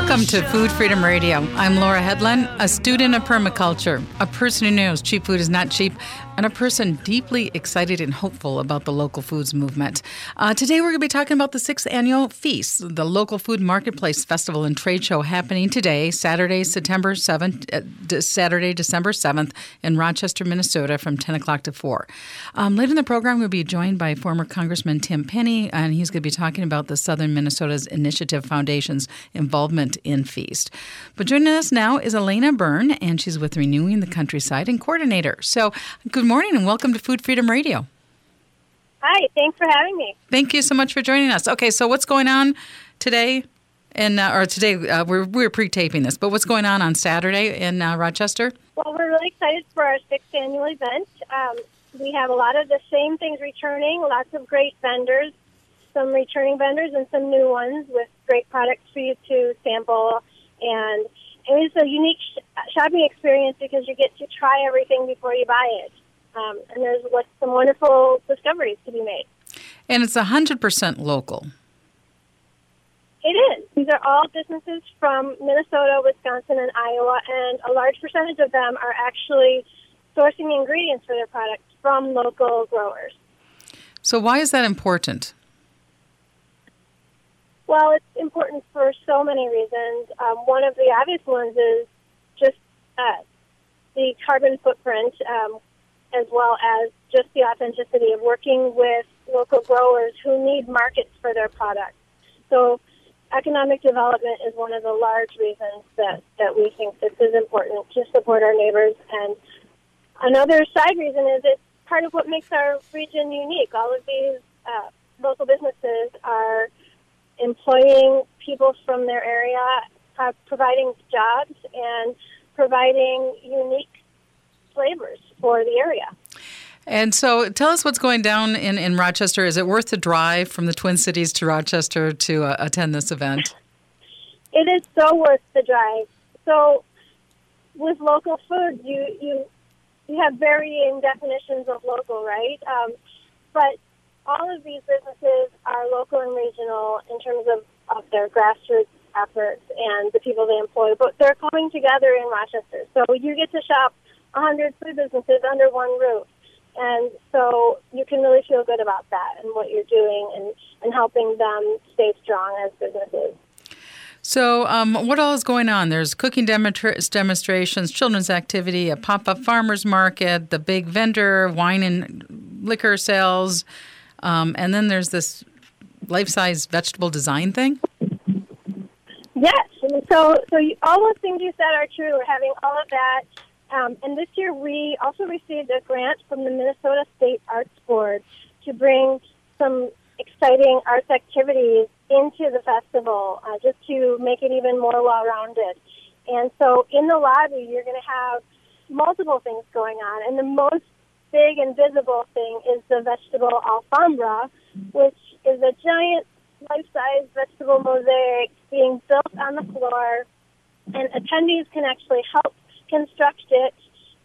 Welcome to Food Freedom Radio. I'm Laura Hedlund, a student of permaculture, a person who knows cheap food is not cheap, and a person deeply excited and hopeful about the local foods movement. Uh, today, we're going to be talking about the sixth annual Feast, the local food marketplace festival and trade show happening today, Saturday, September 7th, uh, Saturday, December 7th, in Rochester, Minnesota, from 10 o'clock to 4. Um, later in the program, we'll be joined by former Congressman Tim Penny, and he's going to be talking about the Southern Minnesota's Initiative Foundation's involvement in Feast. But joining us now is Elena Byrne, and she's with Renewing the Countryside and coordinator. So, good morning and welcome to Food Freedom Radio. Hi, thanks for having me. Thank you so much for joining us. Okay, so what's going on today? And uh, or today, uh, we're, we're pre taping this, but what's going on on Saturday in uh, Rochester? Well, we're really excited for our sixth annual event. Um, we have a lot of the same things returning, lots of great vendors, some returning vendors, and some new ones with great products for you to sample. And it's a unique sh- shopping experience because you get to try everything before you buy it. Um, and there's like, some wonderful discoveries to be made. And it's 100% local. It is. These are all businesses from Minnesota, Wisconsin, and Iowa, and a large percentage of them are actually sourcing ingredients for their products from local growers. So, why is that important? Well, it's important for so many reasons. Um, one of the obvious ones is just uh, the carbon footprint, um, as well as just the authenticity of working with local growers who need markets for their products. So, economic development is one of the large reasons that, that we think this is important to support our neighbors. And another side reason is it's part of what makes our region unique. All of these uh, local businesses are employing people from their area, uh, providing jobs, and providing unique flavors for the area. And so tell us what's going down in, in Rochester. Is it worth the drive from the Twin Cities to Rochester to uh, attend this event? It is so worth the drive. So with local food, you, you, you have varying definitions of local, right? Um, but all of these businesses are local and regional in terms of, of their grassroots efforts and the people they employ, but they're coming together in Rochester. So you get to shop 100 food businesses under one roof. And so you can really feel good about that and what you're doing and, and helping them stay strong as businesses. So, um, what all is going on? There's cooking demonstrations, children's activity, a pop up farmers market, the big vendor, wine and liquor sales, um, and then there's this life size vegetable design thing. Yes. So, so you, all those things you said are true. We're having all of that. Um, and this year we also received a grant from the Minnesota State Arts Board to bring some exciting arts activities into the festival, uh, just to make it even more well-rounded. And so in the lobby, you're going to have multiple things going on. And the most big and visible thing is the vegetable Alhambra, which is a giant life-size vegetable mosaic being built on the floor, and attendees can actually help construct it.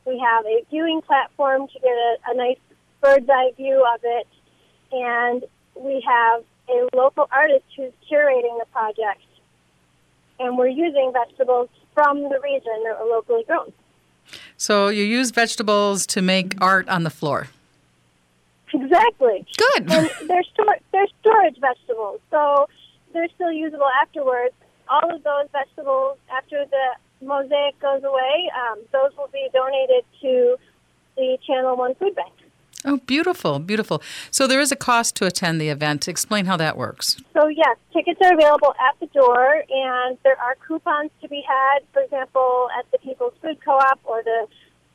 We have a viewing platform to get a, a nice bird's eye view of it, and we have a local artist who's curating the project. And we're using vegetables from the region that are locally grown. So you use vegetables to make art on the floor. Exactly. Good. And they're, stor- they're storage vegetables, so they're still usable afterwards. All of those vegetables, after the mosaic goes away, um, those will be donated to the Channel One Food Bank. Oh, beautiful, beautiful. So there is a cost to attend the event. Explain how that works. So, yes, tickets are available at the door, and there are coupons to be had, for example, at the People's Food Co op or the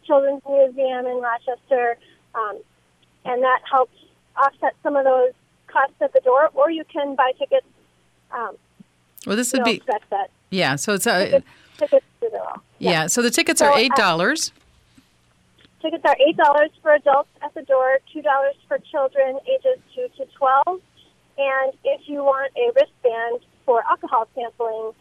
Children's Museum in Rochester, um, and that helps offset some of those costs at the door, or you can buy tickets. Um, well, this would be. That. Yeah, so it's a. Tickets, tickets yeah. yeah, so the tickets so, are $8. Uh, Tickets are eight dollars for adults at the door, two dollars for children ages two to twelve, and if you want a wristband for alcohol sampling,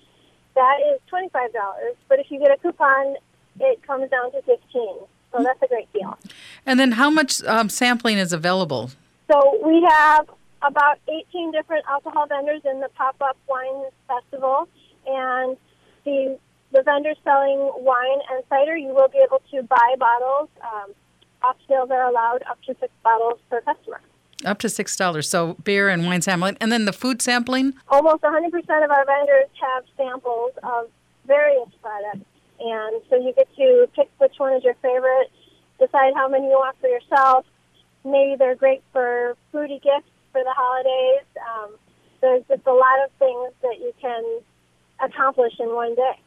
that is twenty five dollars. But if you get a coupon, it comes down to fifteen. So that's a great deal. And then, how much um, sampling is available? So we have about eighteen different alcohol vendors in the pop up wine festival, and the the vendors selling wine and cider, you will be able to buy bottles. Um, off sales are allowed up to six bottles per customer. Up to six dollars. So beer and wine sampling, and then the food sampling. Almost 100% of our vendors have samples of various products, and so you get to pick which one is your favorite, decide how many you want for yourself. Maybe they're great for foodie gifts for the holidays. Um, there's just a lot of things that you can accomplish in one day.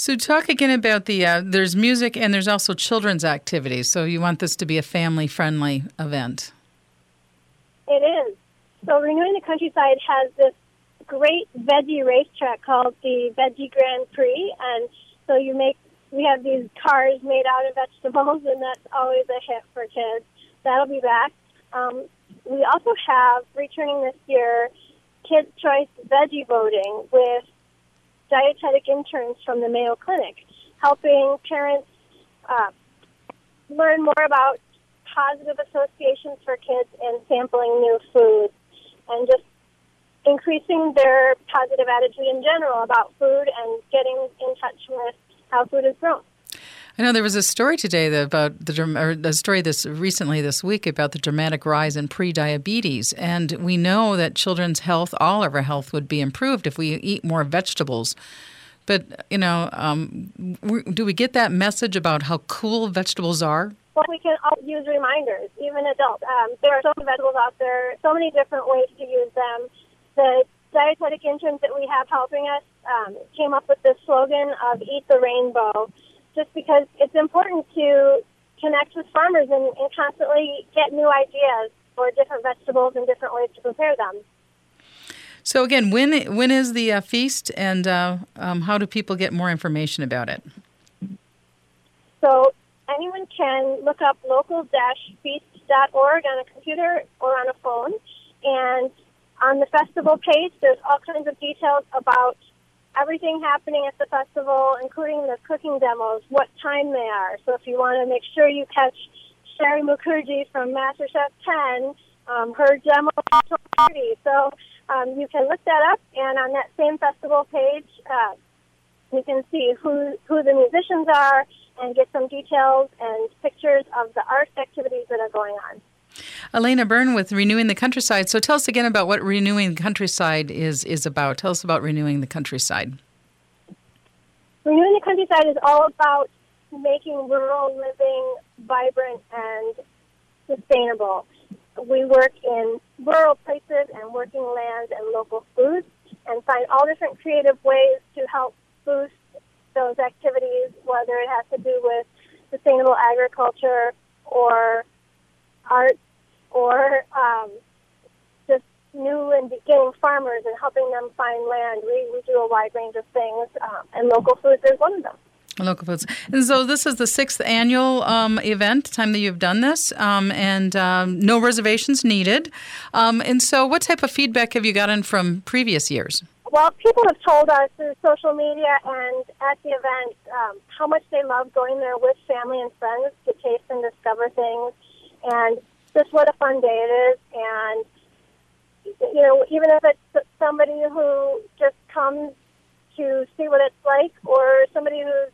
So, talk again about the uh, there's music and there's also children's activities. So, you want this to be a family friendly event. It is. So Renewing the Countryside has this great veggie racetrack called the Veggie Grand Prix, and so you make we have these cars made out of vegetables, and that's always a hit for kids. That'll be back. Um, we also have returning this year Kids Choice Veggie Voting with dietetic interns from the Mayo Clinic, helping parents uh, learn more about positive associations for kids and sampling new foods and just increasing their positive attitude in general about food and getting in touch with how food is grown. I know there was a story today about the a story this recently this week about the dramatic rise in pre-diabetes, and we know that children's health, all of our health, would be improved if we eat more vegetables. But you know, um, do we get that message about how cool vegetables are? Well, we can all use reminders, even adults. Um, there are so many vegetables out there, so many different ways to use them. The dietetic interns that we have helping us um, came up with this slogan of "Eat the Rainbow." Just because it's important to connect with farmers and, and constantly get new ideas for different vegetables and different ways to prepare them. So again, when when is the uh, feast, and uh, um, how do people get more information about it? So anyone can look up local-feast.org on a computer or on a phone, and on the festival page, there's all kinds of details about everything happening at the festival, including the cooking demos, what time they are. So if you want to make sure you catch Shari Mukherjee from MasterChef 10, um, her demo party. So um, you can look that up, and on that same festival page, uh, you can see who who the musicians are and get some details and pictures of the art activities that are going on. Elena Byrne with Renewing the Countryside. So tell us again about what Renewing the Countryside is, is about. Tell us about Renewing the Countryside. Renewing the Countryside is all about making rural living vibrant and sustainable. We work in rural places and working lands and local foods and find all different creative ways to help boost those activities, whether it has to do with sustainable agriculture or art or um, just new and beginning farmers and helping them find land. We, we do a wide range of things, um, and local foods is one of them. Local foods. And so this is the sixth annual um, event, time that you've done this, um, and um, no reservations needed. Um, and so, what type of feedback have you gotten from previous years? Well, people have told us through social media and at the event um, how much they love going there with family and friends to taste and discover things. And just what a fun day it is. And, you know, even if it's somebody who just comes to see what it's like or somebody who's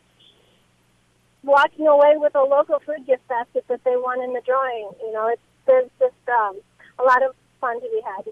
walking away with a local food gift basket that they won in the drawing, you know, it's, there's just um, a lot of fun to be had.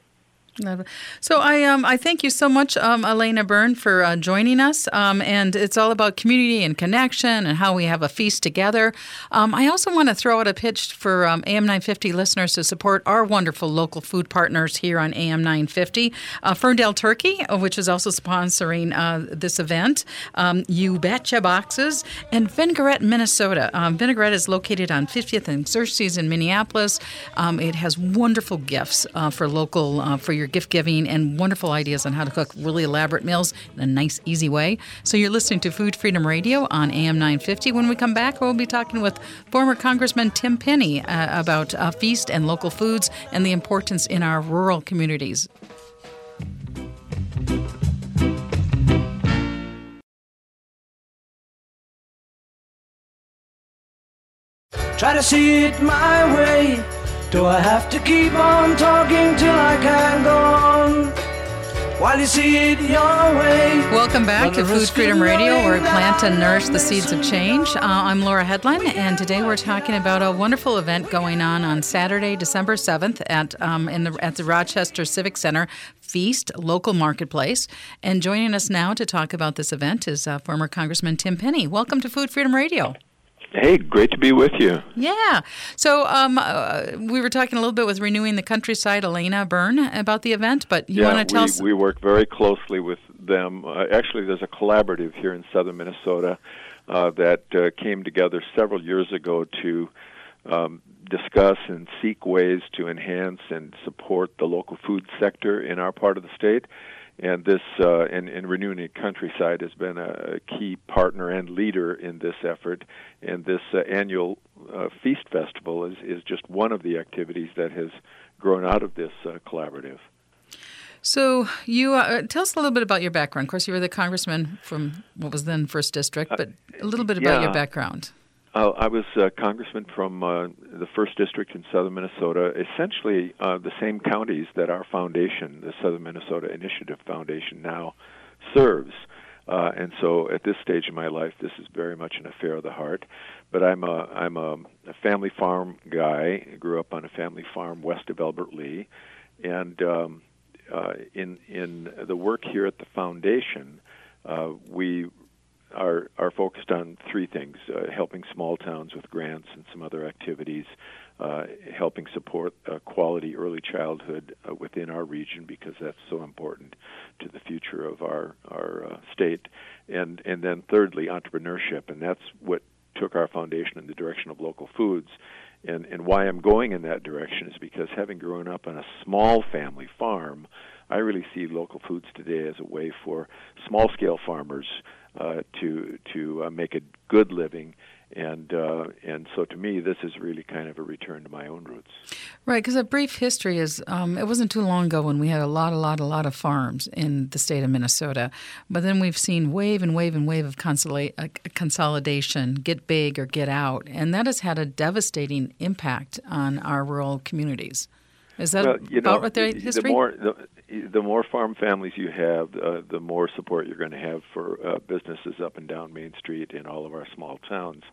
So I um I thank you so much, um, Elena Byrne, for uh, joining us. Um, and it's all about community and connection and how we have a feast together. Um, I also want to throw out a pitch for um, AM 950 listeners to support our wonderful local food partners here on AM 950. Uh, Ferndale Turkey, uh, which is also sponsoring uh, this event. Um, you Betcha Boxes and Vinaigrette, Minnesota. Vinaigrette is located on 50th and Xerxes in Minneapolis. It has wonderful gifts uh, for local uh, for your your gift giving and wonderful ideas on how to cook really elaborate meals in a nice, easy way. So you're listening to Food Freedom Radio on AM 950. When we come back, we'll be talking with former Congressman Tim Penny uh, about uh, feast and local foods and the importance in our rural communities. Try to see it my way. Do I have to keep on talking till I can't go on? while you see it your way. Welcome back to Food Freedom Radio, where we plant and nourish the seeds of change. Uh, I'm Laura Hedlund, and today we're talking about a wonderful event going on on Saturday, December 7th at um, in the at the Rochester Civic Center Feast Local Marketplace. And joining us now to talk about this event is uh, former Congressman Tim Penny. Welcome to Food Freedom Radio. Hey, great to be with you. Yeah. So um, uh, we were talking a little bit with Renewing the Countryside, Elena Byrne, about the event, but you yeah, want to tell we, us? we work very closely with them. Uh, actually, there's a collaborative here in southern Minnesota uh, that uh, came together several years ago to um, discuss and seek ways to enhance and support the local food sector in our part of the state and this uh, and, and renewing the countryside has been a key partner and leader in this effort. And this uh, annual uh, feast festival is, is just one of the activities that has grown out of this uh, collaborative. So you uh, tell us a little bit about your background. Of course you were the congressman from what was then first district but a little bit about yeah. your background uh, I was a congressman from uh, the first district in southern Minnesota, essentially uh, the same counties that our foundation, the Southern Minnesota Initiative Foundation, now serves. Uh, and so, at this stage in my life, this is very much an affair of the heart. But I'm a I'm a, a family farm guy. I grew up on a family farm west of Albert Lea, and um, uh, in in the work here at the foundation, uh, we are are focused on three things: uh, helping small towns with grants and some other activities, uh, helping support uh, quality early childhood uh, within our region because that's so important to the future of our our uh, state, and and then thirdly, entrepreneurship, and that's what took our foundation in the direction of local foods. And, and why I'm going in that direction is because having grown up on a small family farm, I really see local foods today as a way for small scale farmers to to uh, make a good living, and uh, and so to me, this is really kind of a return to my own roots. Right, because a brief history is um, it wasn't too long ago when we had a lot, a lot, a lot of farms in the state of Minnesota, but then we've seen wave and wave and wave of consola- uh, consolidation, get big or get out, and that has had a devastating impact on our rural communities. Is that well, you about know, what their the history? more the, the more farm families you have, uh, the more support you're going to have for uh, businesses up and down Main Street in all of our small towns.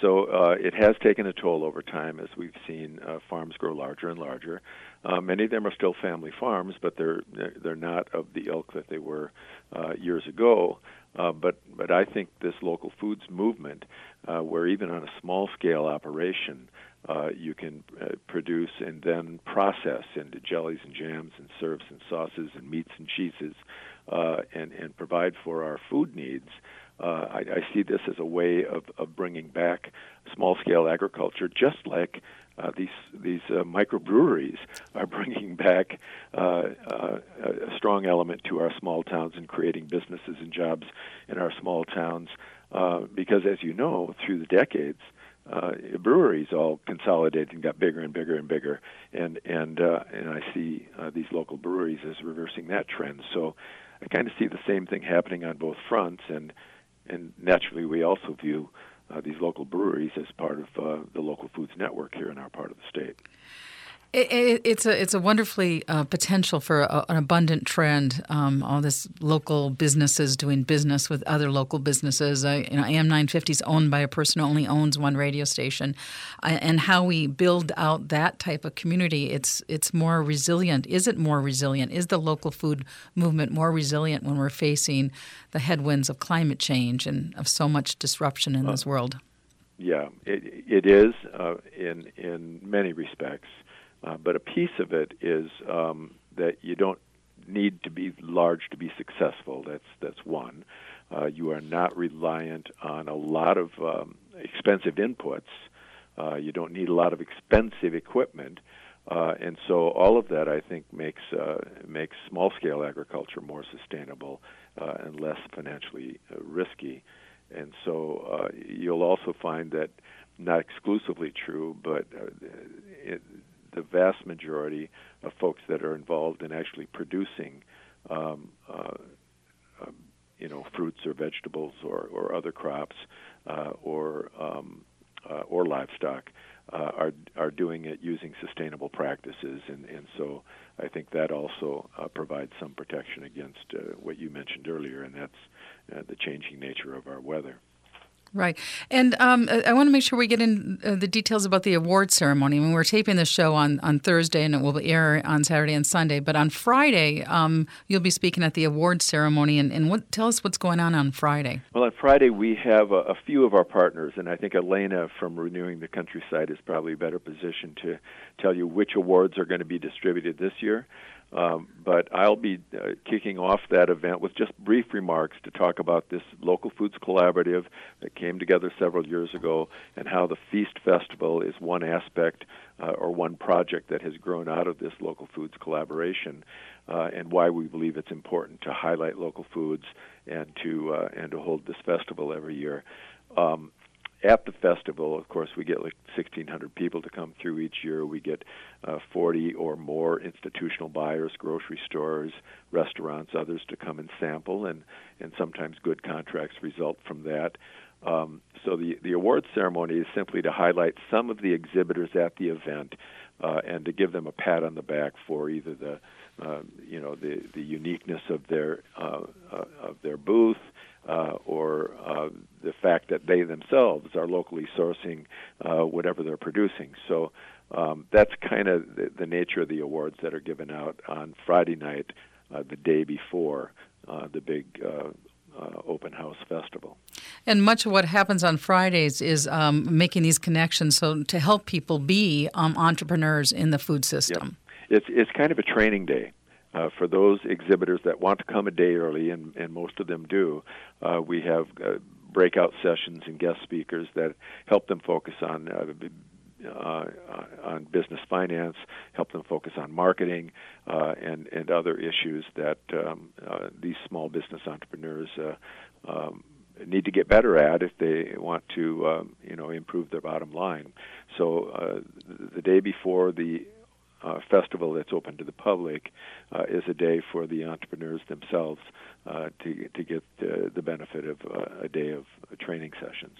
So uh, it has taken a toll over time as we've seen uh, farms grow larger and larger. Uh, many of them are still family farms, but they're they're not of the ilk that they were uh, years ago. Uh, but but I think this local foods movement, uh, where even on a small scale operation, uh, you can uh, produce and then process into jellies and jams and syrups and sauces and meats and cheeses, uh, and and provide for our food needs. Uh, I, I see this as a way of, of bringing back small scale agriculture, just like uh, these these microbreweries are bringing back a strong element to our small towns and creating businesses and jobs in our small towns. Because, as you know, through the decades, uh, breweries all consolidated and got bigger and bigger and bigger, and and uh, and I see uh, these local breweries as reversing that trend. So I kind of see the same thing happening on both fronts, and and naturally we also view uh, these local breweries as part of uh, the local foods network here in our part of the state. It, it, it's a it's a wonderfully uh, potential for a, an abundant trend. Um, all this local businesses doing business with other local businesses. Uh, you know, AM 950 is owned by a person who only owns one radio station, uh, and how we build out that type of community. It's it's more resilient. Is it more resilient? Is the local food movement more resilient when we're facing the headwinds of climate change and of so much disruption in this world? Yeah, it, it is uh, in in many respects. Uh, but a piece of it is um, that you don't need to be large to be successful. That's that's one. Uh, you are not reliant on a lot of um, expensive inputs. Uh, you don't need a lot of expensive equipment, uh, and so all of that I think makes uh, makes small scale agriculture more sustainable uh, and less financially risky. And so you'll also find that not exclusively true, but it, the vast majority of folks that are involved in actually producing, um, uh, um, you know, fruits or vegetables or, or other crops, uh, or um, uh, or livestock uh, are are doing it using sustainable practices, and and so I think that also uh, provides some protection against uh, what you mentioned earlier, and that's uh, the changing nature of our weather. Right. And um, I want to make sure we get in uh, the details about the award ceremony. I mean, we're taping the show on, on Thursday and it will air on Saturday and Sunday. But on Friday, um, you'll be speaking at the award ceremony. And, and what, tell us what's going on on Friday. Well, on Friday, we have a, a few of our partners. And I think Elena from Renewing the Countryside is probably better positioned to tell you which awards are going to be distributed this year. Um, but I'll be uh, kicking off that event with just brief remarks to talk about this local foods collaborative that came together several years ago and how the Feast Festival is one aspect uh, or one project that has grown out of this local foods collaboration uh, and why we believe it's important to highlight local foods and to uh, and to hold this festival every year. Um, at the festival, of course, we get like 1,600 people to come through each year. We get uh, 40 or more institutional buyers, grocery stores, restaurants, others to come and sample, and and sometimes good contracts result from that. Um, so the the awards ceremony is simply to highlight some of the exhibitors at the event uh, and to give them a pat on the back for either the uh, you know the the uniqueness of their uh, uh, of their booth uh, or uh, the fact that they themselves are locally sourcing uh, whatever they're producing. So um, that's kind of the, the, nature of the awards that are given out on Friday night, uh, the day before uh, the big. Uh, open house festival. And much of what happens on Fridays is um, making these connections so to help people be um, entrepreneurs in the food system. Yep. It's, it's kind of a training day uh, for those exhibitors that want to come a day early, and, and most of them do, uh, we have uh, breakout sessions and guest speakers that help them focus on uh, uh, on business finance, help them focus on marketing uh, and and other issues that um, uh, these small business entrepreneurs uh, um, need to get better at if they want to um, you know improve their bottom line. So uh, the day before the uh, festival that's open to the public uh, is a day for the entrepreneurs themselves uh, to to get the benefit of uh, a day of training sessions.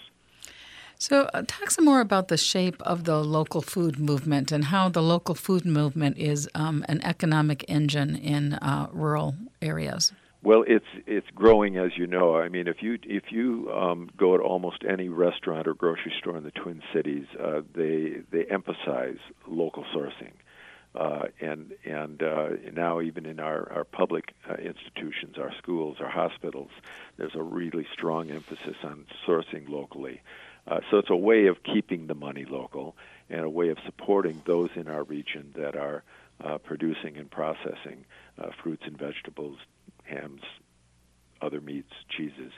So, uh, talk some more about the shape of the local food movement and how the local food movement is um, an economic engine in uh, rural areas. Well, it's it's growing, as you know. I mean, if you if you um, go to almost any restaurant or grocery store in the Twin Cities, uh, they they emphasize local sourcing. Uh, and and uh, now even in our our public uh, institutions, our schools, our hospitals, there's a really strong emphasis on sourcing locally. Uh, so it's a way of keeping the money local and a way of supporting those in our region that are uh, producing and processing uh, fruits and vegetables, hams, other meats, cheeses,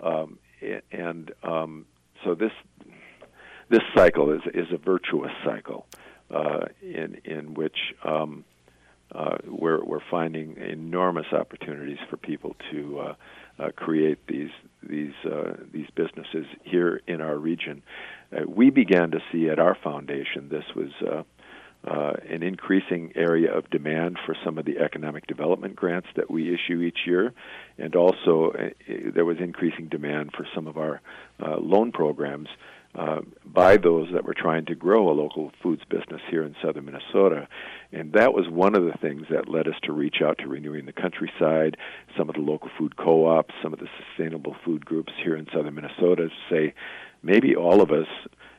um, and um, so this this cycle is is a virtuous cycle uh, in in which um, uh, we're we're finding enormous opportunities for people to uh, uh, create these these uh, these businesses here in our region. Uh, we began to see at our foundation this was. Uh, uh, an increasing area of demand for some of the economic development grants that we issue each year, and also uh, there was increasing demand for some of our uh, loan programs uh, by those that were trying to grow a local foods business here in southern Minnesota. And that was one of the things that led us to reach out to Renewing the Countryside, some of the local food co ops, some of the sustainable food groups here in southern Minnesota to say maybe all of us.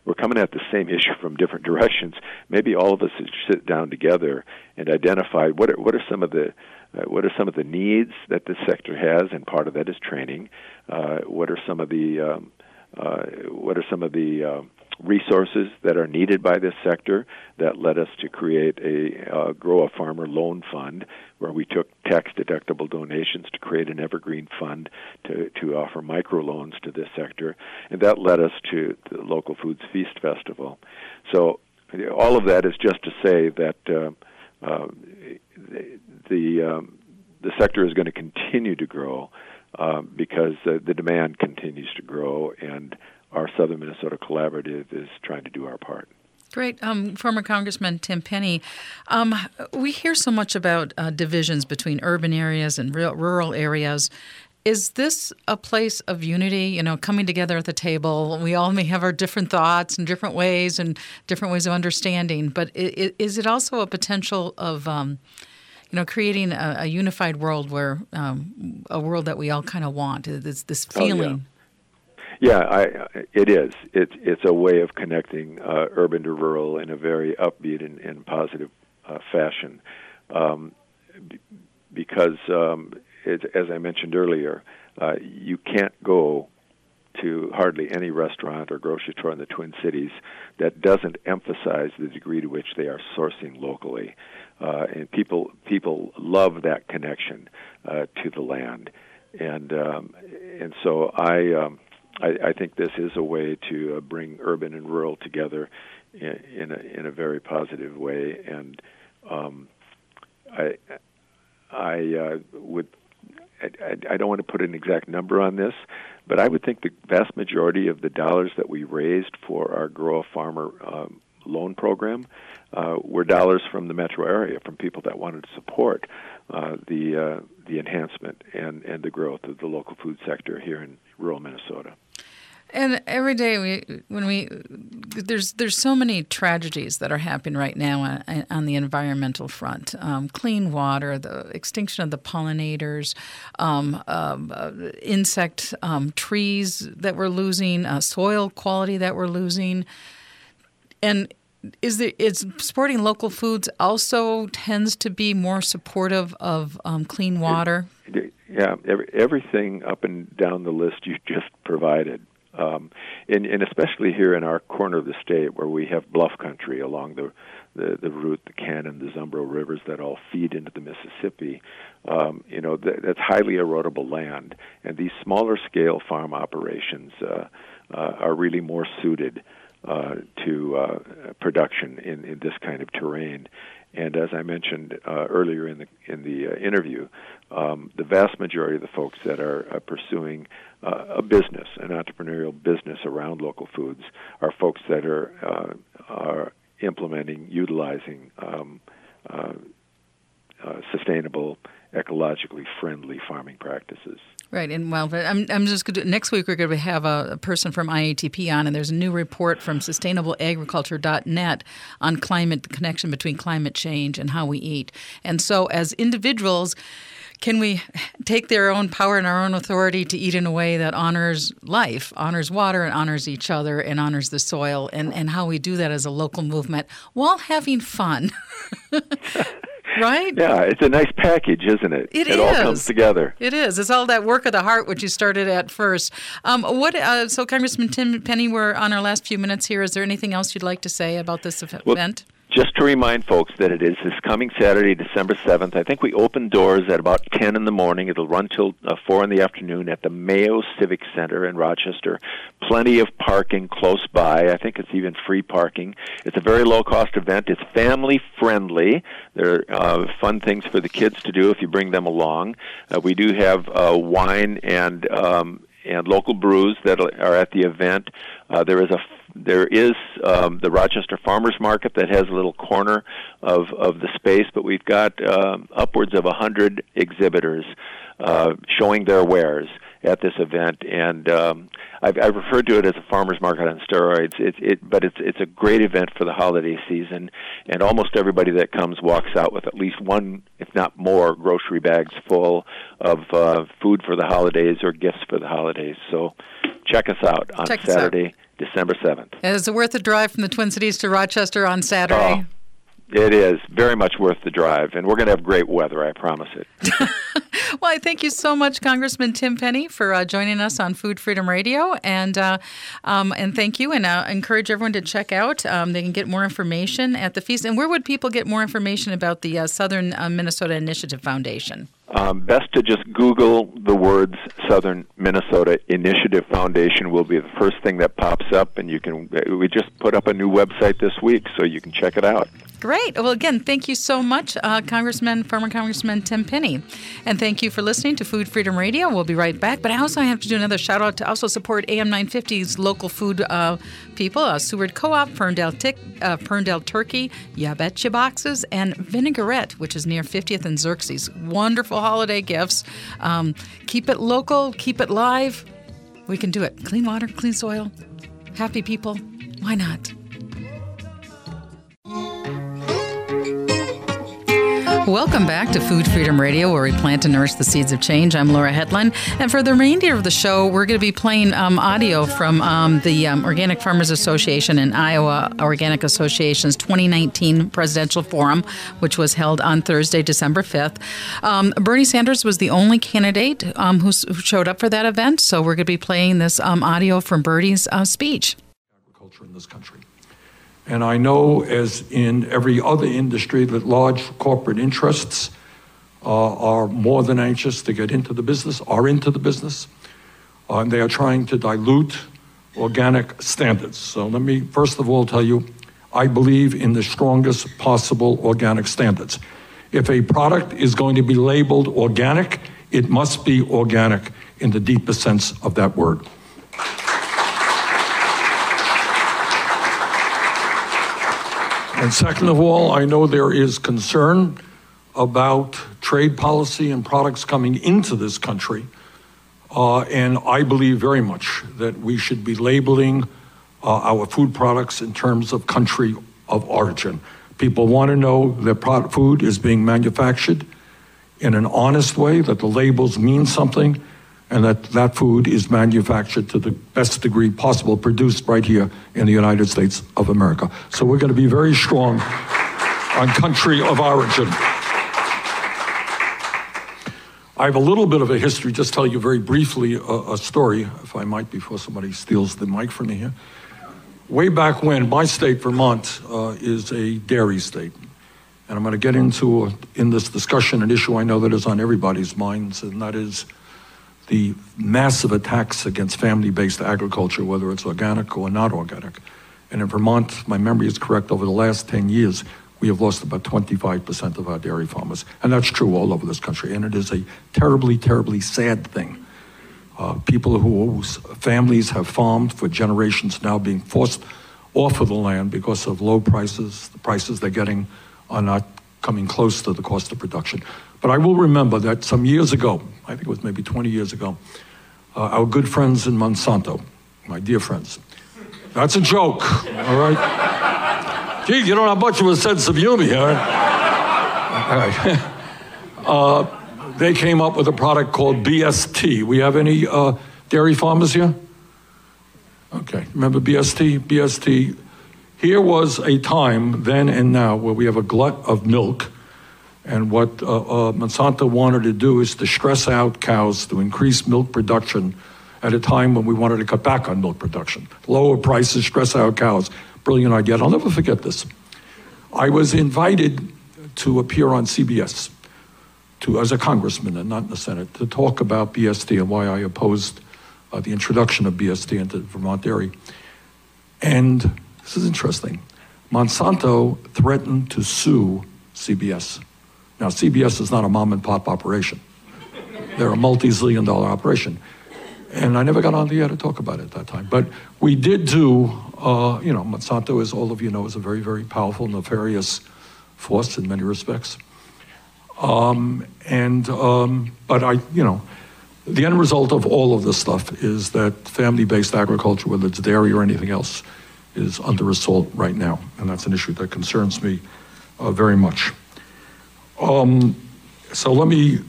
We're coming at the same issue from different directions. Maybe all of us should sit down together and identify what are what are some of the uh, what are some of the needs that this sector has, and part of that is training. Uh, what are some of the um, uh, what are some of the uh, resources that are needed by this sector that led us to create a uh, grow a farmer loan fund where we took tax deductible donations to create an evergreen fund to to offer microloans to this sector? And that led us to the local foods feast festival. So all of that is just to say that uh, uh, the the, um, the sector is going to continue to grow um, because uh, the demand continues to grow, and our Southern Minnesota Collaborative is trying to do our part. Great. Um, former Congressman Tim Penny, um, we hear so much about uh, divisions between urban areas and rural areas. is this a place of unity? You know, coming together at the table. We all may have our different thoughts and different ways and different ways of understanding, but is it also a potential of um, you know, creating a, a unified world where um, a world that we all kind of want. This this feeling. Oh, yeah. yeah, I, it is. It's it's a way of connecting uh, urban to rural in a very upbeat and, and positive uh, fashion, um, b- because um, it, as I mentioned earlier, uh, you can't go to hardly any restaurant or grocery store in the Twin Cities that doesn't emphasize the degree to which they are sourcing locally uh, and people people love that connection uh, to the land, and um, and so I, um, I I think this is a way to uh, bring urban and rural together in, in a in a very positive way, and um, I I uh, would. I, I don't want to put an exact number on this, but I would think the vast majority of the dollars that we raised for our Grow a Farmer um, loan program uh, were dollars from the metro area, from people that wanted to support uh, the uh, the enhancement and, and the growth of the local food sector here in rural Minnesota. And every day we, when we, there's there's so many tragedies that are happening right now on, on the environmental front. Um, clean water, the extinction of the pollinators, um, uh, insect um, trees that we're losing, uh, soil quality that we're losing, and is there is supporting local foods also tends to be more supportive of um, clean water? Yeah, every, everything up and down the list you just provided, um, and, and especially here in our corner of the state where we have bluff country along the the, the Root, the Cannon, the Zumbro rivers that all feed into the Mississippi. Um, you know, th- that's highly erodible land, and these smaller scale farm operations uh, uh, are really more suited uh, to uh, production in, in this kind of terrain. And as I mentioned uh, earlier in the in the uh, interview, um, the vast majority of the folks that are uh, pursuing uh, a business, an entrepreneurial business around local foods, are folks that are are implementing, utilizing um, sustainable, ecologically friendly farming practices. Right, and well, I'm, I'm just going to, next week we're going to have a, a, person from IATP on, and there's a new report from SustainableAgriculture.net on climate, the connection between climate change and how we eat. And so, as individuals, can we take their own power and our own authority to eat in a way that honors life, honors water, and honors each other, and honors the soil, and, and how we do that as a local movement while having fun? right? Yeah, it's a nice package, isn't it? It, it is. all comes together. It is. It's all that work of the heart, which you started at first. Um, what? Uh, so, Congressman Tim Penny, we're on our last few minutes here. Is there anything else you'd like to say about this event? Well, just to remind folks that it is this coming Saturday, December 7th. I think we open doors at about 10 in the morning. It'll run till uh, 4 in the afternoon at the Mayo Civic Center in Rochester. Plenty of parking close by. I think it's even free parking. It's a very low cost event. It's family friendly. There are uh, fun things for the kids to do if you bring them along. Uh, we do have uh, wine and um, and local brews that are at the event. Uh, there is a there is um, the Rochester Farmers Market that has a little corner of of the space, but we've got um, upwards of a hundred exhibitors uh, showing their wares at this event, and um, I've, I've referred to it as a farmers market on steroids. It's it, but it's it's a great event for the holiday season, and almost everybody that comes walks out with at least one, if not more, grocery bags full of uh, food for the holidays or gifts for the holidays. So, check us out on check Saturday, December seventh. Is it worth a drive from the Twin Cities to Rochester on Saturday? Oh. It is very much worth the drive, and we're going to have great weather. I promise it. well, I thank you so much, Congressman Tim Penny, for uh, joining us on Food Freedom Radio, and uh, um, and thank you, and uh, encourage everyone to check out. Um, they can get more information at the feast. And where would people get more information about the uh, Southern uh, Minnesota Initiative Foundation? Um, best to just Google the words Southern Minnesota Initiative Foundation will be the first thing that pops up, and you can. We just put up a new website this week, so you can check it out. Great. Well, again, thank you so much, uh, Congressman, former Congressman Tim Penny. And thank you for listening to Food Freedom Radio. We'll be right back. But I also have to do another shout out to also support AM 950's local food uh, people, uh, Seward Co op, Ferndale, Tick, uh, Ferndale Turkey, Ya Betcha Boxes, and Vinaigrette, which is near 50th and Xerxes. Wonderful holiday gifts. Um, keep it local, keep it live. We can do it. Clean water, clean soil, happy people. Why not? Welcome back to Food Freedom Radio, where we plant and nourish the seeds of change. I'm Laura Hedlund, and for the remainder of the show, we're going to be playing um, audio from um, the um, Organic Farmers Association and Iowa Organic Association's 2019 Presidential Forum, which was held on Thursday, December 5th. Um, Bernie Sanders was the only candidate um, who, who, showed up for that event, so we're going to be playing this um, audio from Bernie's uh, speech. Agriculture in this country. And I know, as in every other industry, that large corporate interests uh, are more than anxious to get into the business, are into the business, uh, and they are trying to dilute organic standards. So let me first of all tell you, I believe in the strongest possible organic standards. If a product is going to be labeled organic, it must be organic in the deepest sense of that word. And second of all, I know there is concern about trade policy and products coming into this country. Uh, and I believe very much that we should be labeling uh, our food products in terms of country of origin. People want to know that food is being manufactured in an honest way, that the labels mean something, and that that food is manufactured to the best degree possible, produced right here in the United States of America. So we're going to be very strong on country of origin. I have a little bit of a history, just tell you very briefly a, a story, if I might, before somebody steals the mic from me here. Way back when, my state, Vermont, uh, is a dairy state. And I'm going to get into, uh, in this discussion, an issue I know that is on everybody's minds, and that is the massive attacks against family based agriculture, whether it's organic or not organic. And in Vermont, my memory is correct, over the last 10 years, we have lost about 25% of our dairy farmers. And that's true all over this country. And it is a terribly, terribly sad thing. Uh, people whose families have farmed for generations now being forced off of the land because of low prices. The prices they're getting are not coming close to the cost of production. But I will remember that some years ago, I think it was maybe 20 years ago, uh, our good friends in Monsanto, my dear friends, that's a joke, all right? Gee, you don't have much of a sense of humor here. All right. uh, they came up with a product called BST. We have any uh, dairy farmers here? Okay, remember BST? BST. Here was a time, then and now, where we have a glut of milk and what uh, uh, Monsanto wanted to do is to stress out cows to increase milk production at a time when we wanted to cut back on milk production. Lower prices, stress out cows. Brilliant idea. I'll never forget this. I was invited to appear on CBS to, as a congressman and not in the Senate to talk about BST and why I opposed uh, the introduction of BST into Vermont dairy. And this is interesting. Monsanto threatened to sue CBS now, CBS is not a mom and pop operation. They're a multi-zillion dollar operation. And I never got on the air to talk about it at that time. But we did do, uh, you know, Monsanto, as all of you know, is a very, very powerful, nefarious force in many respects. Um, and, um, but I, you know, the end result of all of this stuff is that family based agriculture, whether it's dairy or anything else, is under assault right now. And that's an issue that concerns me uh, very much. Um, so let me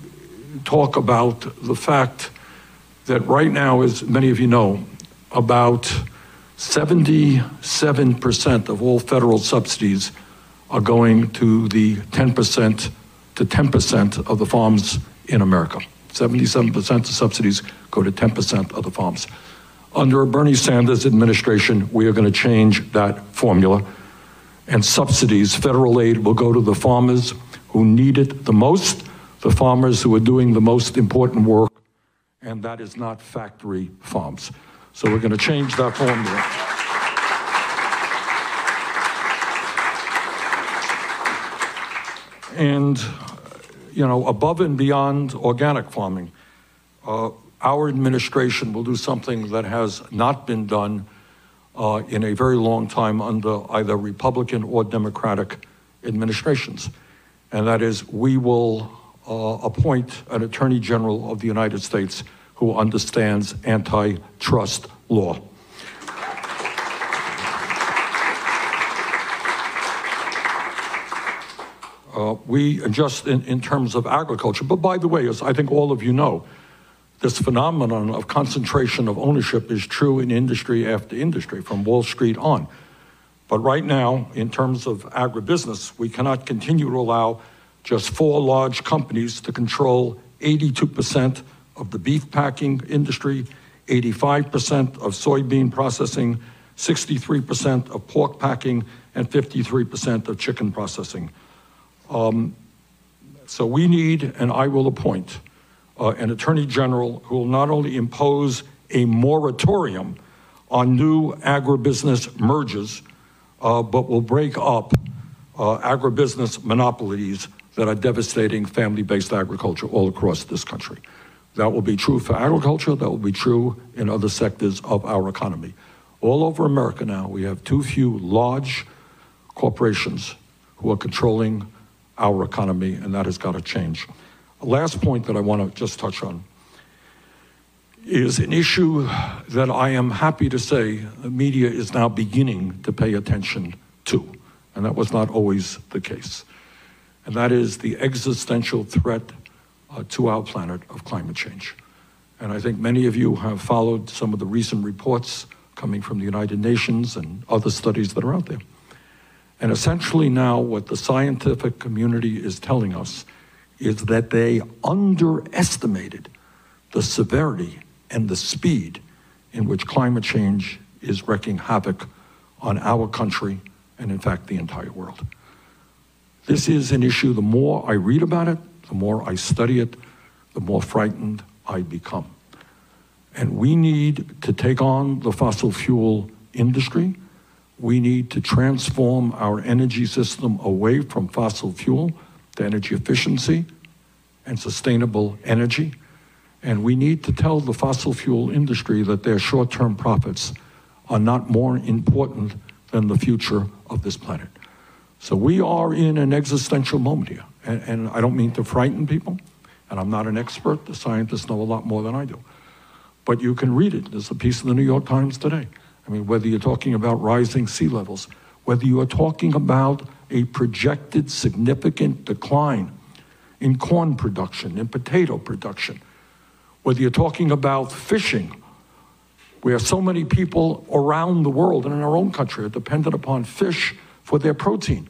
talk about the fact that right now, as many of you know, about 77% of all federal subsidies are going to the 10% to 10% of the farms in America. 77% of subsidies go to 10% of the farms. Under a Bernie Sanders administration, we are going to change that formula, and subsidies, federal aid, will go to the farmers who need it the most, the farmers who are doing the most important work, and that is not factory farms. So we're going to change that formula. And, you know, above and beyond organic farming, uh, our administration will do something that has not been done uh, in a very long time under either Republican or Democratic administrations. And that is, we will uh, appoint an Attorney General of the United States who understands antitrust law. Uh, we just in, in terms of agriculture, but by the way, as I think all of you know, this phenomenon of concentration of ownership is true in industry after industry, from Wall Street on. But right now, in terms of agribusiness, we cannot continue to allow just four large companies to control 82% of the beef packing industry, 85% of soybean processing, 63% of pork packing, and 53% of chicken processing. Um, so we need, and I will appoint, uh, an attorney general who will not only impose a moratorium on new agribusiness mergers, but will break up uh, agribusiness monopolies that are devastating family based agriculture all across this country. That will be true for agriculture, that will be true in other sectors of our economy. All over America now, we have too few large corporations who are controlling our economy, and that has got to change. Last point that I want to just touch on is an issue that I am happy to say the media is now beginning to pay attention to, and that was not always the case. And that is the existential threat uh, to our planet of climate change. And I think many of you have followed some of the recent reports coming from the United Nations and other studies that are out there. And essentially, now what the scientific community is telling us is that they underestimated the severity and the speed in which climate change is wreaking havoc on our country and, in fact, the entire world. This is an issue, the more I read about it, the more I study it, the more frightened I become. And we need to take on the fossil fuel industry. We need to transform our energy system away from fossil fuel to energy efficiency and sustainable energy. And we need to tell the fossil fuel industry that their short term profits are not more important than the future of this planet. So we are in an existential moment here. And, and, I don't mean to frighten people, and I'm not an expert. The scientists know a lot more than I do. But you can read it. There's a piece in the New York Times today. I mean, whether you're talking about rising sea levels, whether you are talking about a projected significant decline in corn production, in potato production, whether you're talking about fishing, where so many people around the world and in our own country are dependent upon fish for their protein.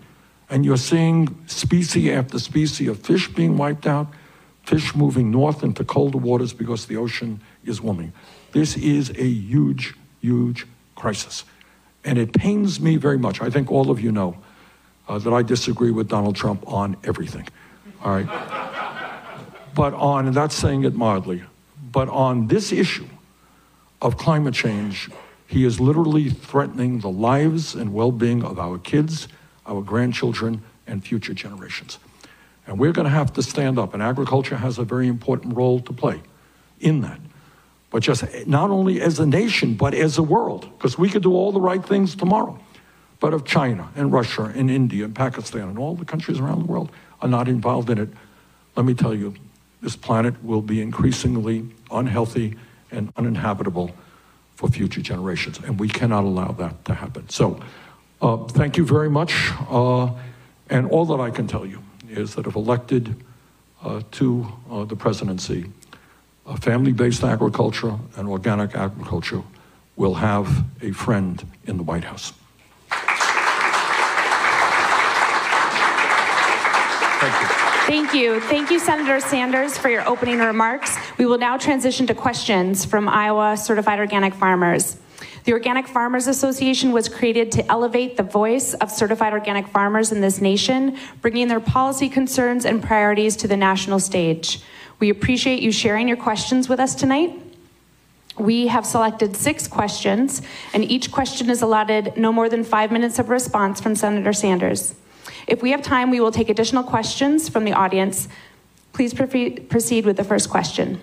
And you're seeing species after species of fish being wiped out, fish moving north into colder waters because the ocean is warming. This is a huge, huge crisis. And it pains me very much. I think all of you know uh, that I disagree with Donald Trump on everything. All right? but on, and that's saying it mildly, but on this issue of climate change, he is literally threatening the lives and well being of our kids, our grandchildren, and future generations. And we're going to have to stand up, and agriculture has a very important role to play in that. But just not only as a nation, but as a world, because we could do all the right things tomorrow. But if China and Russia and India and Pakistan and all the countries around the world are not involved in it, let me tell you, this planet will be increasingly unhealthy and uninhabitable for future generations. And we cannot allow that to happen. So, uh, thank you very much. Uh, and all that I can tell you is that if elected uh, to uh, the presidency, family based agriculture and organic agriculture will have a friend in the White House. Thank you. Thank you. Thank you, Senator Sanders, for your opening remarks. We will now transition to questions from Iowa certified organic farmers. The Organic Farmers Association was created to elevate the voice of certified organic farmers in this nation, bringing their policy concerns and priorities to the national stage. We appreciate you sharing your questions with us tonight. We have selected six questions, and each question is allotted no more than five minutes of response from Senator Sanders. If we have time, we will take additional questions from the audience. Please proceed with the first question.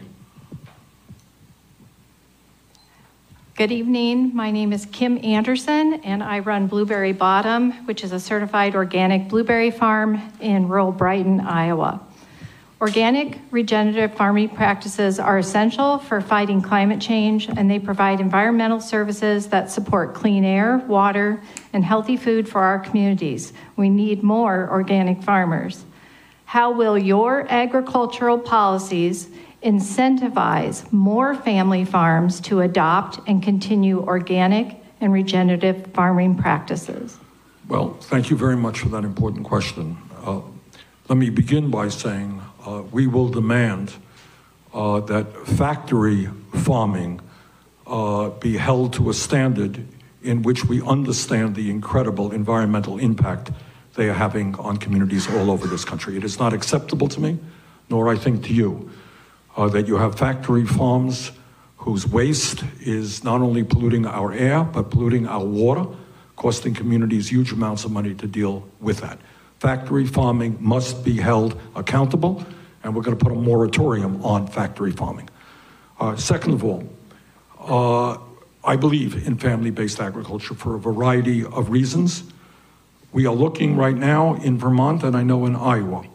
Good evening. My name is Kim Anderson, and I run Blueberry Bottom, which is a certified organic blueberry farm in rural Brighton, Iowa. Organic regenerative farming practices are essential for fighting climate change, and they provide environmental services that support clean air, water, and healthy food for our communities. We need more organic farmers. How will your agricultural policies incentivize more family farms to adopt and continue organic and regenerative farming practices? Well, thank you very much for that important question. Uh, let me begin by saying uh, we will demand uh, that factory farming uh, be held to a standard in which we understand the incredible environmental impact they are having on communities all over this country. It is not acceptable to me, nor I think to you, uh, that you have factory farms whose waste is not only polluting our air, but polluting our water, costing communities huge amounts of money to deal with that. Factory farming must be held accountable, and we're going to put a moratorium on factory farming. Uh, second of all, uh, I believe in family based agriculture for a variety of reasons. We are looking right now in Vermont, and I know in Iowa,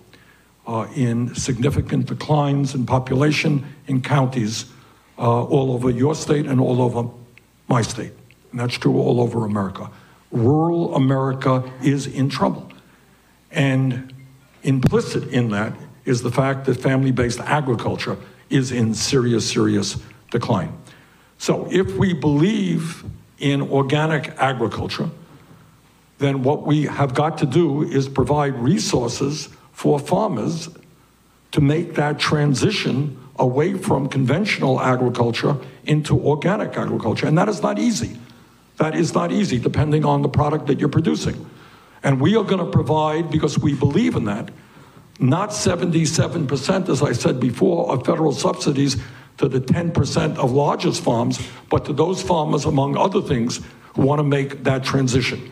uh, in significant declines in population in counties uh, all over your state and all over my state. And that's true all over America. Rural America is in trouble. And implicit in that is the fact that family based agriculture is in serious, serious decline. So if we believe in organic agriculture, then what we have got to do is provide resources for farmers to make that transition away from conventional agriculture into organic agriculture. And that is not easy. That is not easy, depending on the product that you're producing. And we are going to provide, because we believe in that, not 77%, as I said before, of federal subsidies to the 10% of largest farms, but to those farmers, among other things, who want to make that transition.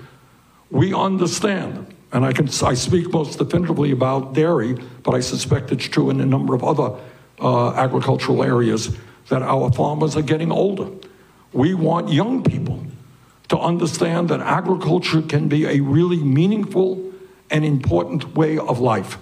We understand and I can I speak most definitively about dairy, but I suspect it's true in a number of other uh, agricultural areas that our farmers are getting older. We want young people to understand that agriculture can be a really meaningful and important way of life.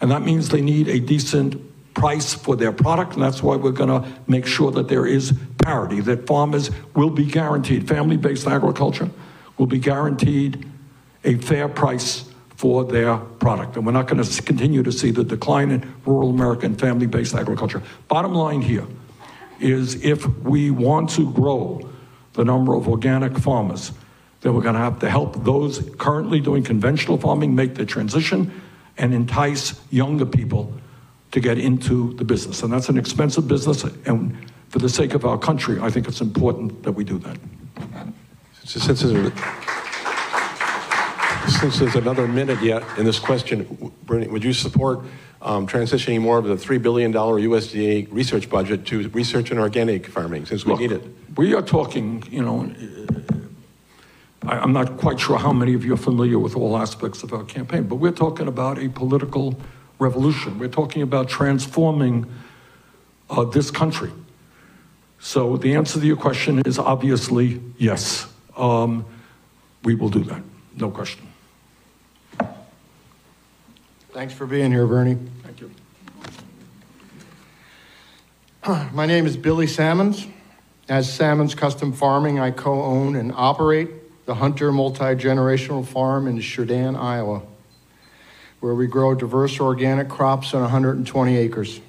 And that means they need a decent price for their product, and that's why we're going to make sure that there is parity, that farmers will be guaranteed, family based agriculture will be guaranteed a fair price for their product. And we're not going to continue to see the decline in rural America and family based agriculture. Bottom line here is if we want to grow the number of organic farmers, then we're going to have to help those currently doing conventional farming make the transition and entice younger people to get into the business. And that's an expensive business, and for the sake of our country, I think it's important that we do that. Since since there's another minute yet in this question, Bernie, would you support um, transitioning more of the $3 billion USDA research budget to research in organic farming since we Look, need it? We are talking, you know, I, I'm not quite sure how many of you are familiar with all aspects of our campaign, but we're talking about a political revolution. We're talking about transforming uh, this country. So the answer to your question is obviously yes. Um, we will do that, no question. Thanks for being here, Bernie. Thank you. My name is Billy Salmons. As Salmons Custom Farming, I co own and operate the Hunter Multi Generational Farm in Sheridan, Iowa, where we grow diverse organic crops on 120 acres.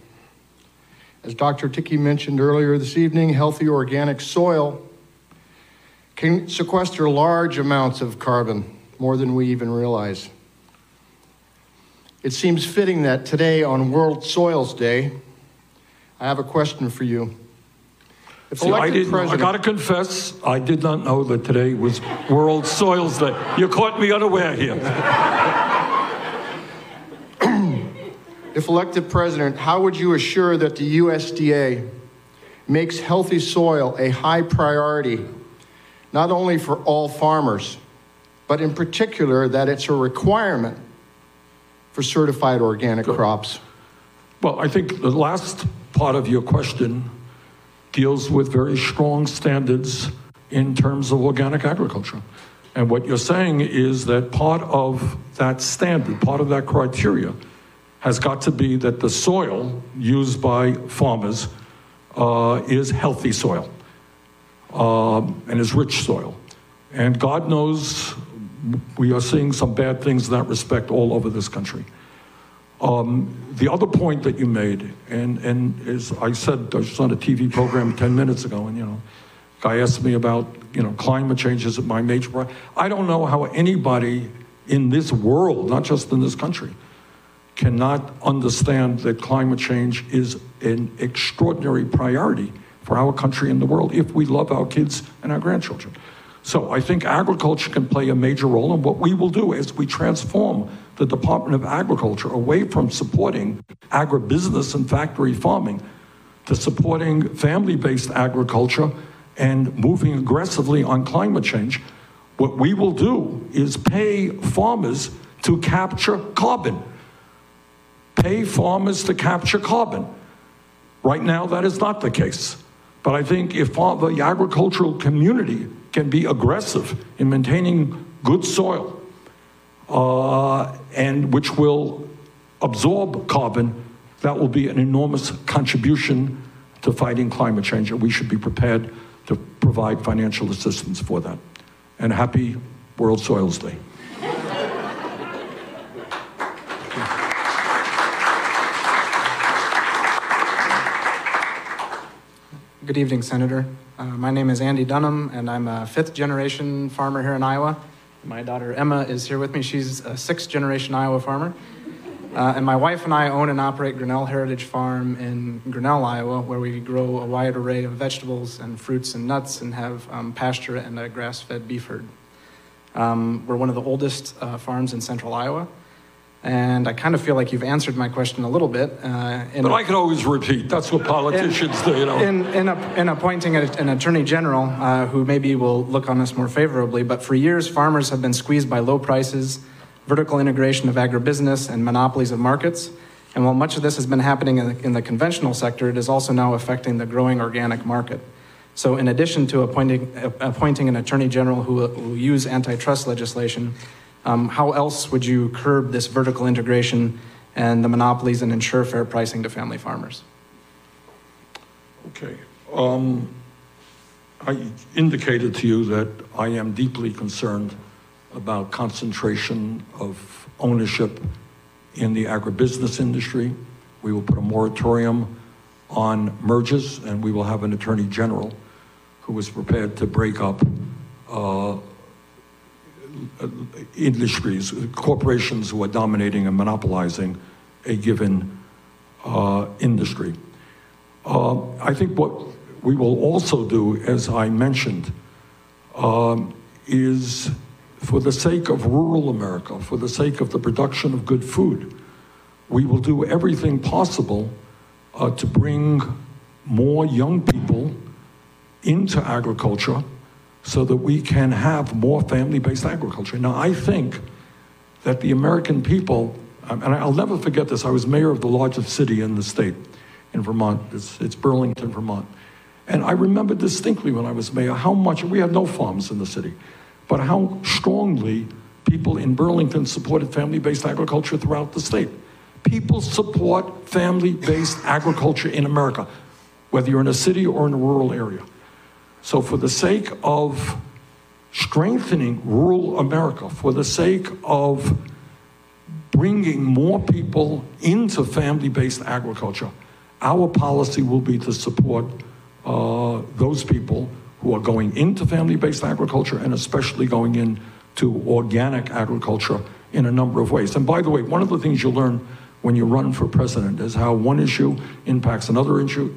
As Dr. Ticky mentioned earlier this evening, healthy organic soil can sequester large amounts of carbon, more than we even realize. It seems fitting that today, on World Soils Day, I have a question for you. If See, I, didn't, I got to confess, I did not know that today was World Soils Day. You caught me unaware here. if elected president, how would you assure that the USDA makes healthy soil a high priority, not only for all farmers, but in particular that it's a requirement for certified organic crops? Well, I think the last part of your question deals with very strong standards in terms of organic agriculture. And what you're saying is that part of that standard, part of that criteria, has got to be that the soil used by farmers uh, is healthy soil um, and is rich soil. And God knows we are seeing some bad things in that respect all over this country. Um, the other point that you made, and, and as I said, I was on a TV program 10 minutes ago, and you know, guy asked me about you know climate change is my major. Problem. I don't know how anybody in this world, not just in this country, cannot understand that climate change is an extraordinary priority for our country and the world if we love our kids and our grandchildren. So I think agriculture can play a major role, and what we will do is we transform the Department of Agriculture away from supporting agribusiness and factory farming to supporting family based agriculture and moving aggressively on climate change. What we will do is pay farmers to capture carbon. Pay farmers to capture carbon. Right now, that is not the case. But I think if the agricultural community can be aggressive in maintaining good soil, uh, and which will absorb carbon, that will be an enormous contribution to fighting climate change, and we should be prepared to provide financial assistance for that. And happy World Soils Day. Good evening, Senator. Uh, my name is Andy Dunham, and I'm a fifth generation farmer here in Iowa. My daughter Emma is here with me. She's a sixth generation Iowa farmer. Uh, and my wife and I own and operate Grinnell Heritage Farm in Grinnell, Iowa, where we grow a wide array of vegetables and fruits and nuts and have um, pasture and a grass fed beef herd. Um, we're one of the oldest uh, farms in central Iowa. And I kind of feel like you've answered my question a little bit. Uh, but I can always repeat. That's what politicians in, do, you know. In, in, a, in appointing a, an attorney general uh, who maybe will look on us more favorably, but for years, farmers have been squeezed by low prices, vertical integration of agribusiness, and monopolies of markets. And while much of this has been happening in the, in the conventional sector, it is also now affecting the growing organic market. So, in addition to appointing, appointing an attorney general who will use antitrust legislation, um, how else would you curb this vertical integration and the monopolies and ensure fair pricing to family farmers? Okay. Um, I indicated to you that I am deeply concerned about concentration of ownership in the agribusiness industry. We will put a moratorium on mergers, and we will have an attorney general who is prepared to break up uh, industries, corporations who are dominating and monopolizing a given uh, industry. Uh, I think what we will also do, as I mentioned, um, is for the sake of rural America, for the sake of the production of good food, we will do everything possible uh, to bring more young people into agriculture so that we can have more family based agriculture. Now, I think that the American people, um, and I'll never forget this, I was mayor of the largest city in the state, in Vermont. It's, it's Burlington, Vermont. And I remember distinctly when I was mayor how much, we had no farms in the city, but how strongly people in Burlington supported family based agriculture throughout the state. People support family based agriculture in America, whether you're in a city or in a rural area. So, for the sake of strengthening rural America, for the sake of bringing more people into family based agriculture, our policy will be to support uh, those people who are going into family based agriculture and especially going into organic agriculture in a number of ways. And by the way, one of the things you learn when you run for president is how one issue impacts another issue.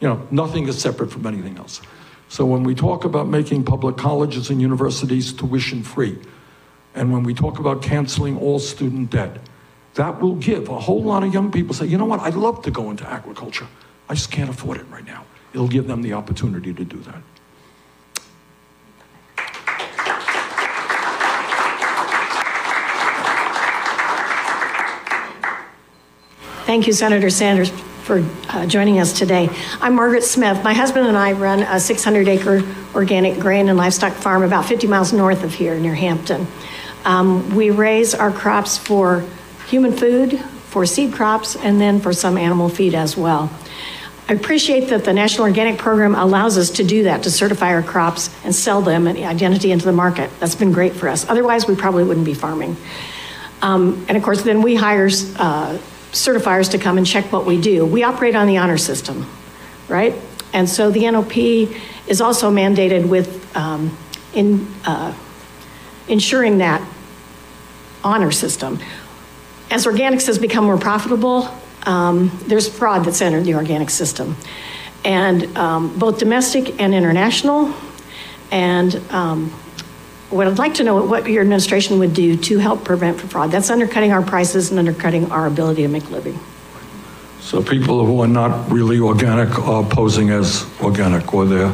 You know, nothing is separate from anything else. So when we talk about making public colleges and universities tuition free, and when we talk about canceling all student debt, that will give a whole lot of young people say, you know what, I'd love to go into agriculture. I just can't afford it right now. It'll give them the opportunity to do that. Thank you, Senator Sanders for uh, joining us today. I'm Margaret Smith. My husband and I run a 600 acre organic grain and livestock farm about 50 miles north of here near Hampton. Um, we raise our crops for human food, for seed crops, and then for some animal feed as well. I appreciate that the National Organic Program allows us to do that, to certify our crops and sell them and identity into the market. That's been great for us. Otherwise, we probably wouldn't be farming. Um, and of course, then we hire uh, certifiers to come and check what we do. We operate on the honor system, right? And so the NOP is also mandated with um, in, uh, ensuring that honor system. As organics has become more profitable, um, there's fraud that's entered the organic system. And um, both domestic and international. And um, what I'd like to know what your administration would do to help prevent fraud. That's undercutting our prices and undercutting our ability to make living. So people who are not really organic are posing as organic, or they're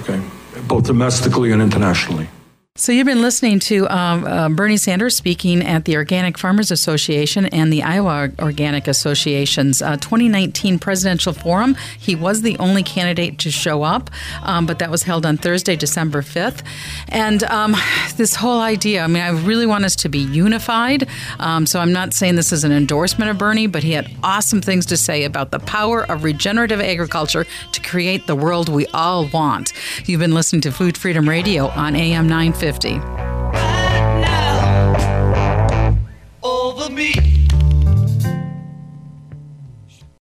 okay, both domestically and internationally. So, you've been listening to um, uh, Bernie Sanders speaking at the Organic Farmers Association and the Iowa Organic Association's uh, 2019 presidential forum. He was the only candidate to show up, um, but that was held on Thursday, December 5th. And um, this whole idea I mean, I really want us to be unified. Um, so, I'm not saying this is an endorsement of Bernie, but he had awesome things to say about the power of regenerative agriculture to create the world we all want. You've been listening to Food Freedom Radio on AM 950. Right now, over me.